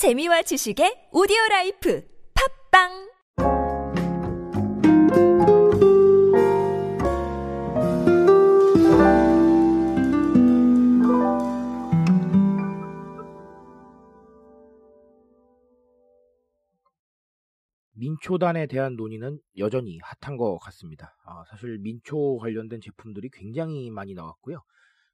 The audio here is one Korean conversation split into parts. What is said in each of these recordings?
재미와 지식의 오디오 라이프 팟빵 민초단에 대한 논의는 여전히 핫한 것 같습니다. 아, 사실 민초 관련된 제품들이 굉장히 많이 나왔고요.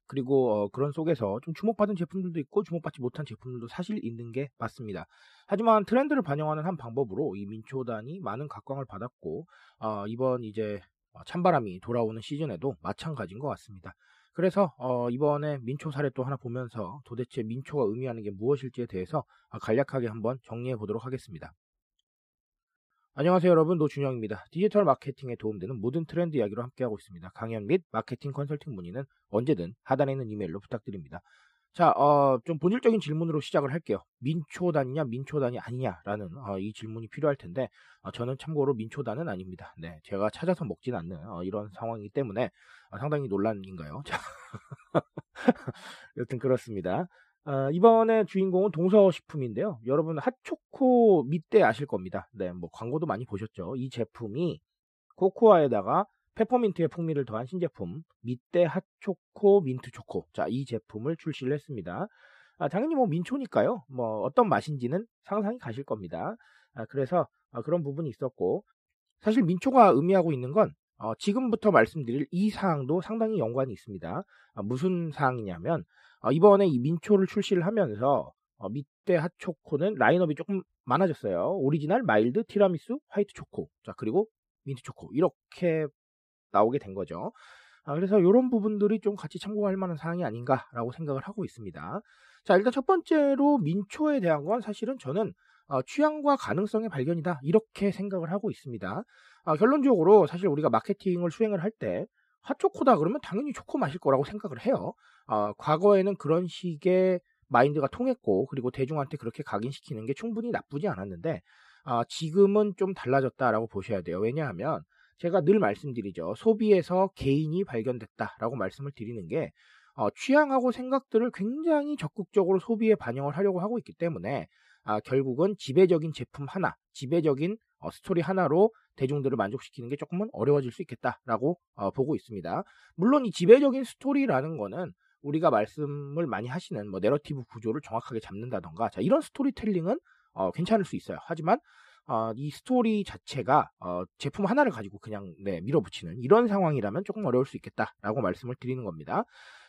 그리고 어, 그런 속에서 좀 주목받은 제품들도 있고 주목받지 못한 제품들도 사실 있는 게 맞습니다. 하지만 트렌드를 반영하는 한 방법으로 이 민초단이 많은 각광을 받았고 어, 이번 이제 찬바람이 돌아오는 시즌에도 마찬가지인 것 같습니다. 그래서 어, 이번에 민초 사례 또 하나 보면서 도대체 민초가 의미하는 게 무엇일지에 대해서 간략하게 한번 정리해 보도록 하겠습니다. 안녕하세요 여러분 노준영입니다. 디지털 마케팅에 도움되는 모든 트렌드 이야기로 함께하고 있습니다. 강연 및 마케팅 컨설팅 문의는 언제든 하단에 있는 이메일로 부탁드립니다. 자, 어, 좀 본질적인 질문으로 시작을 할게요. 민초단이냐 민초단이 아니냐라는 어, 이 질문이 필요할 텐데 어, 저는 참고로 민초단은 아닙니다. 네, 제가 찾아서 먹진 않는 어, 이런 상황이기 때문에 어, 상당히 논란인가요? 자, 여튼 그렇습니다. 어, 이번에 주인공은 동서식품인데요. 여러분 핫초코 밑대 아실 겁니다. 네, 뭐 광고도 많이 보셨죠. 이 제품이 코코아에다가 페퍼민트의 풍미를 더한 신제품 미떼 핫초코 민트초코. 자, 이 제품을 출시를 했습니다. 아, 당연히 뭐 민초니까요. 뭐 어떤 맛인지는 상상이 가실 겁니다. 아, 그래서 아, 그런 부분이 있었고 사실 민초가 의미하고 있는 건 어, 지금부터 말씀드릴 이 사항도 상당히 연관이 있습니다. 아, 무슨 사항이냐면 어, 이번에 이 민초를 출시를 하면서 어, 미떼 핫초코는 라인업이 조금 많아졌어요. 오리지널, 마일드, 티라미수, 화이트 초코, 자 그리고 민트 초코 이렇게 나오게 된 거죠. 아, 그래서 이런 부분들이 좀 같이 참고할 만한 사항이 아닌가라고 생각을 하고 있습니다. 자 일단 첫 번째로 민초에 대한 건 사실은 저는 어, 취향과 가능성의 발견이다 이렇게 생각을 하고 있습니다. 아, 결론적으로 사실 우리가 마케팅을 수행을 할 때 핫초코다 그러면 당연히 초코 마실 거라고 생각을 해요. 어, 과거에는 그런 식의 마인드가 통했고 그리고 대중한테 그렇게 각인시키는 게 충분히 나쁘지 않았는데 어, 지금은 좀 달라졌다라고 보셔야 돼요. 왜냐하면 제가 늘 말씀드리죠. 소비에서 개인이 발견됐다라고 말씀을 드리는 게 어, 취향하고 생각들을 굉장히 적극적으로 소비에 반영을 하려고 하고 있기 때문에 아, 결국은 지배적인 제품 하나, 지배적인 어, 스토리 하나로 대중들을 만족시키는 게 조금은 어려워질 수 있겠다라고 어, 보고 있습니다. 물론 이 지배적인 스토리라는 거는 우리가 말씀을 많이 하시는 뭐 내러티브 구조를 정확하게 잡는다던가 자 이런 스토리텔링은 어, 괜찮을 수 있어요. 하지만 어, 이 스토리 자체가 어, 제품 하나를 가지고 그냥 네, 밀어붙이는 이런 상황이라면 조금 어려울 수 있겠다라고 말씀을 드리는 겁니다.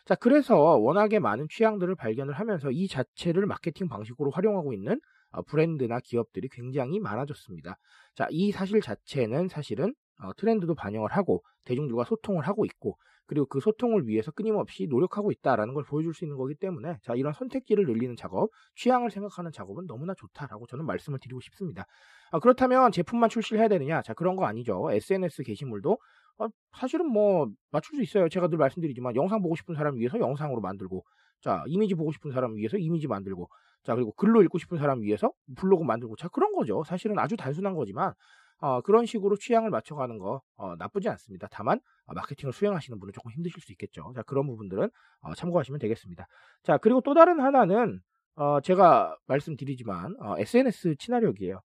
자 그래서 워낙에 많은 취향들을 발견을 하면서 이 자체를 마케팅 방식으로 활용하고 있는 어, 브랜드나 기업들이 굉장히 많아졌습니다. 자 이 사실 자체는 사실은 어, 트렌드도 반영을 하고 대중들과 소통을 하고 있고 그리고 그 소통을 위해서 끊임없이 노력하고 있다라는 걸 보여줄 수 있는 거기 때문에 자 이런 선택지를 늘리는 작업, 취향을 생각하는 작업은 너무나 좋다라고 저는 말씀을 드리고 싶습니다. 아, 그렇다면 제품만 출시를 해야 되느냐? 자 그런 거 아니죠. SNS 게시물도 어, 사실은 뭐 맞출 수 있어요. 제가 늘 말씀드리지만 영상 보고 싶은 사람 위해서 영상으로 만들고 자 이미지 보고 싶은 사람 위해서 이미지 만들고 자 그리고 글로 읽고 싶은 사람 위해서 블로그 만들고 자 그런 거죠. 사실은 아주 단순한 거지만 어, 그런 식으로 취향을 맞춰가는 거 어, 나쁘지 않습니다. 다만 어, 마케팅을 수행하시는 분은 조금 힘드실 수 있겠죠. 자 그런 부분들은 어, 참고하시면 되겠습니다. 자 그리고 또 다른 하나는 어, 제가 말씀드리지만 SNS 친화력이에요.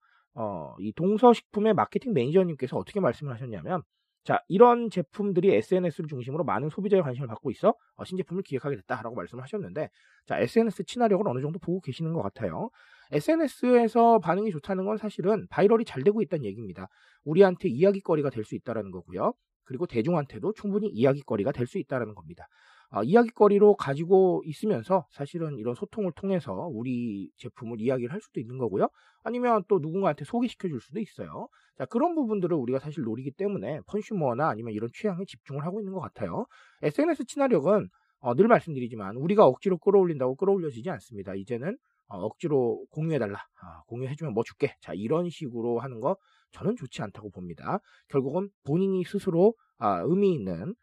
이 동서식품의 마케팅 매니저님께서 어떻게 말씀을 하셨냐면 자, 이런 제품들이 SNS를 중심으로 많은 소비자의 관심을 받고 있어 어, 신제품을 기획하게 됐다라고 말씀을 하셨는데, 자, SNS 친화력을 어느 정도 보고 계시는 것 같아요. SNS에서 반응이 좋다는 건 사실은 viral이 잘 되고 있다는 얘기입니다. 우리한테 이야기거리가 될 수 있다는 거고요. 그리고 대중한테도 충분히 이야기거리가 될 수 있다는 겁니다. 어, 이야기거리로 가지고 있으면서 사실은 이런 소통을 통해서 우리 제품을 이야기를 할 수도 있는 거고요. 아니면 또 누군가한테 소개시켜 줄 수도 있어요. 자, 그런 부분들을 우리가 사실 노리기 때문에 컨슈머나 아니면 이런 취향에 집중을 하고 있는 것 같아요. SNS 친화력은 어, 늘 말씀드리지만 우리가 억지로 끌어올린다고 끌어올려지지 않습니다. 이제는 어, 억지로 공유해달라. 아, 공유해주면 뭐 줄게. 자, 이런 식으로 하는 거 저는 좋지 않다고 봅니다. 결국은 본인이 스스로 아, 의미 있는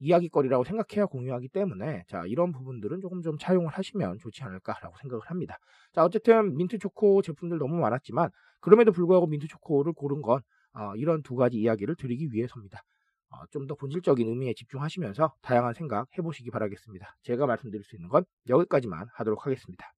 이야기거리라고 생각해야 공유하기 때문에 자 이런 부분들은 조금 좀 차용을 하시면 좋지 않을까라고 생각을 합니다. 자 어쨌든 민트 초코 제품들 너무 많았지만 그럼에도 불구하고 민트 초코를 고른 건 어, 이런 두 가지 이야기를 드리기 위해서입니다. 어, 좀 더 본질적인 의미에 집중하시면서 다양한 생각 해보시기 바라겠습니다. 제가 말씀드릴 수 있는 건 여기까지만 하도록 하겠습니다.